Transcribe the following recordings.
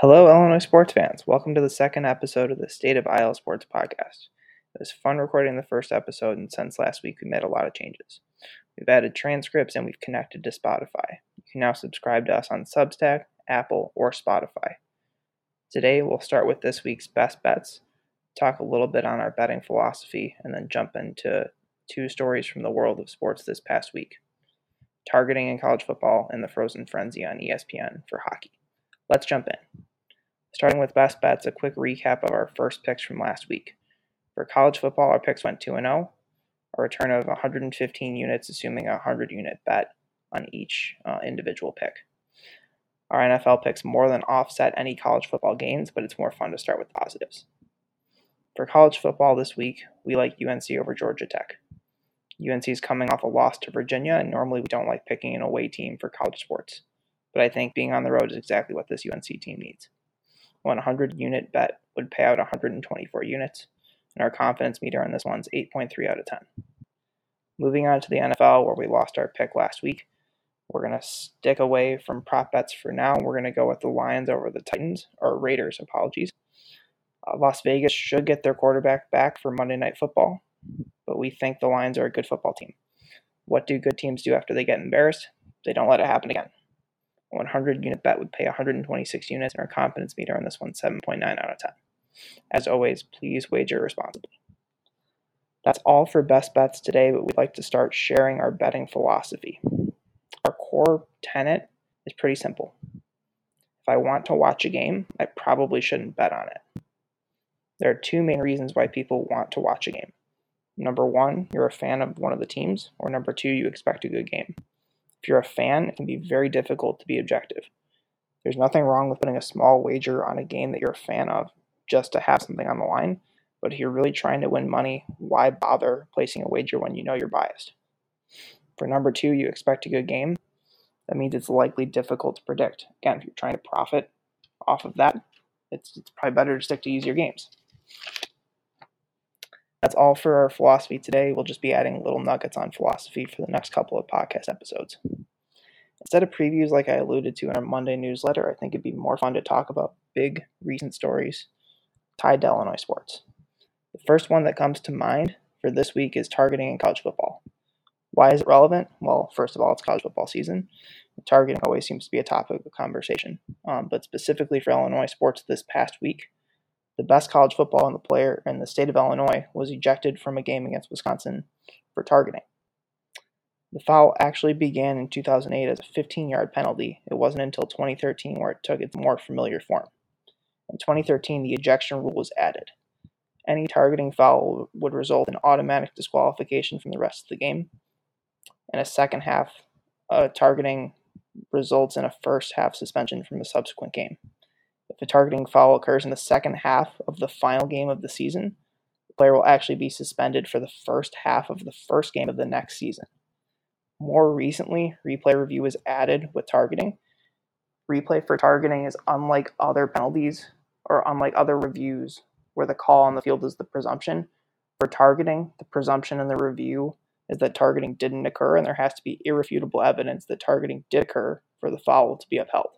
Hello, Illinois sports fans. Welcome to the second episode of the State of IL Sports Podcast. It was fun recording the first episode, and since last week, we made a lot of changes. We've added transcripts and we've connected to Spotify. You can now subscribe to us on Substack, Apple, or Spotify. Today, we'll start with this week's best bets, talk a little bit on our betting philosophy, and then jump into two stories from the world of sports this past week targeting in college football and the frozen frenzy on ESPN for hockey. Let's jump in. Starting with best bets, a quick recap of our first picks from last week. For college football, our picks went 2 0, a return of 115 units, assuming a 100 unit bet on each uh, individual pick. Our NFL picks more than offset any college football gains, but it's more fun to start with positives. For college football this week, we like UNC over Georgia Tech. UNC is coming off a loss to Virginia, and normally we don't like picking an away team for college sports. But I think being on the road is exactly what this UNC team needs. 100 unit bet would pay out 124 units, and our confidence meter on this one's 8.3 out of 10. Moving on to the NFL, where we lost our pick last week, we're going to stick away from prop bets for now. We're going to go with the Lions over the Titans, or Raiders, apologies. Uh, Las Vegas should get their quarterback back for Monday Night Football, but we think the Lions are a good football team. What do good teams do after they get embarrassed? They don't let it happen again. 100 unit bet would pay 126 units, and our confidence meter on this one 7.9 out of 10. As always, please wager responsibly. That's all for best bets today, but we'd like to start sharing our betting philosophy. Our core tenet is pretty simple. If I want to watch a game, I probably shouldn't bet on it. There are two main reasons why people want to watch a game. Number one, you're a fan of one of the teams, or number two, you expect a good game. If you're a fan, it can be very difficult to be objective. There's nothing wrong with putting a small wager on a game that you're a fan of just to have something on the line, but if you're really trying to win money, why bother placing a wager when you know you're biased? For number two, you expect a good game. That means it's likely difficult to predict. Again, if you're trying to profit off of that, it's, it's probably better to stick to easier games. That's all for our philosophy today. We'll just be adding little nuggets on philosophy for the next couple of podcast episodes. Instead of previews like I alluded to in our Monday newsletter, I think it'd be more fun to talk about big recent stories tied to Illinois sports. The first one that comes to mind for this week is targeting in college football. Why is it relevant? Well, first of all, it's college football season. Targeting always seems to be a topic of conversation. Um, but specifically for Illinois sports this past week, the best college football the player in the state of Illinois was ejected from a game against Wisconsin for targeting. The foul actually began in 2008 as a 15 yard penalty. It wasn't until 2013 where it took its more familiar form. In 2013, the ejection rule was added. Any targeting foul would result in automatic disqualification from the rest of the game. In a second half, uh, targeting results in a first half suspension from the subsequent game. If a targeting foul occurs in the second half of the final game of the season, the player will actually be suspended for the first half of the first game of the next season. More recently, replay review was added with targeting. Replay for targeting is unlike other penalties or unlike other reviews where the call on the field is the presumption. For targeting, the presumption in the review is that targeting didn't occur and there has to be irrefutable evidence that targeting did occur for the foul to be upheld.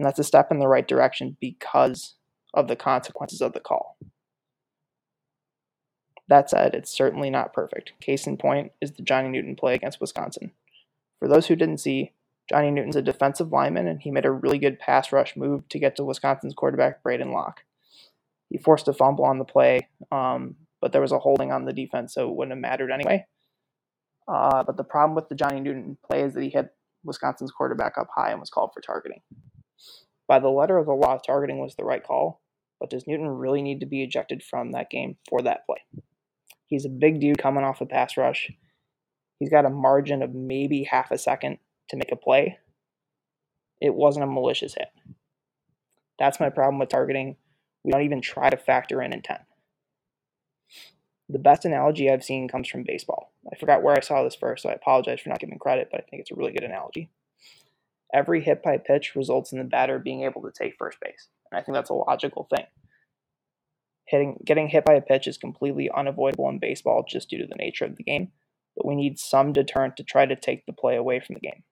And that's a step in the right direction because of the consequences of the call. That said, it's certainly not perfect. Case in point is the Johnny Newton play against Wisconsin. For those who didn't see, Johnny Newton's a defensive lineman and he made a really good pass rush move to get to Wisconsin's quarterback, Braedyn Locke. He forced a fumble on the play, um, but there was a holding on the defense, so it wouldn't have mattered anyway. Uh, but the problem with the Johnny Newton play is that he hit Wisconsin's quarterback up high and was called for targeting. By the letter of the law, targeting was the right call, but does Newton really need to be ejected from that game for that play? He's a big dude coming off a pass rush. He's got a margin of maybe half a second to make a play. It wasn't a malicious hit. That's my problem with targeting. We don't even try to factor in intent. The best analogy I've seen comes from baseball. I forgot where I saw this first, so I apologize for not giving credit, but I think it's a really good analogy every hit by pitch results in the batter being able to take first base. And I think that's a logical thing. Hitting, getting hit by a pitch is completely unavoidable in baseball just due to the nature of the game, but we need some deterrent to try to take the play away from the game.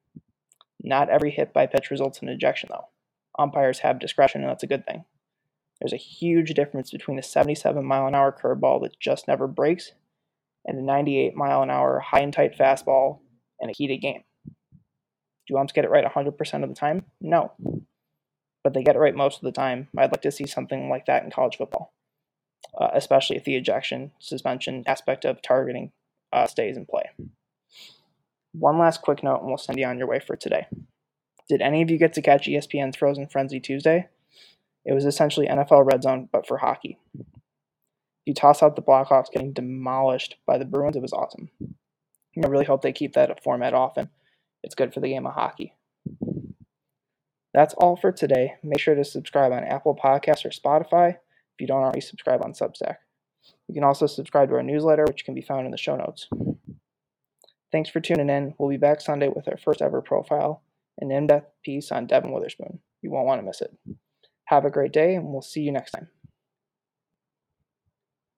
Not every hit by pitch results in ejection, though. umpires have discretion, and that's a good thing. There's a huge difference between a 77 mile an hour curveball that just never breaks and a 98 mile an hour high and tight fastball in a heated game. Do umps get it right 100% of the time? No. But they get it right most of the time. I'd like to see something like that in college football, uh, especially if the ejection suspension aspect of targeting uh, stays in play. One last quick note, and we'll send you on your way for today. Did any of you get to catch ESPN's Frozen Frenzy Tuesday? It was essentially NFL Red Zone, but for hockey. You toss out the Blackhawks getting demolished by the Bruins, it was awesome. I really hope they keep that format often. It's good for the game of hockey. That's all for today. Make sure to subscribe on Apple Podcasts or Spotify if you don't already subscribe on Substack. You can also subscribe to our newsletter, which can be found in the show notes. Thanks for tuning in. We'll be back Sunday with our first ever profile, an in depth piece on Devon Witherspoon. You won't want to miss it. Have a great day, and we'll see you next time.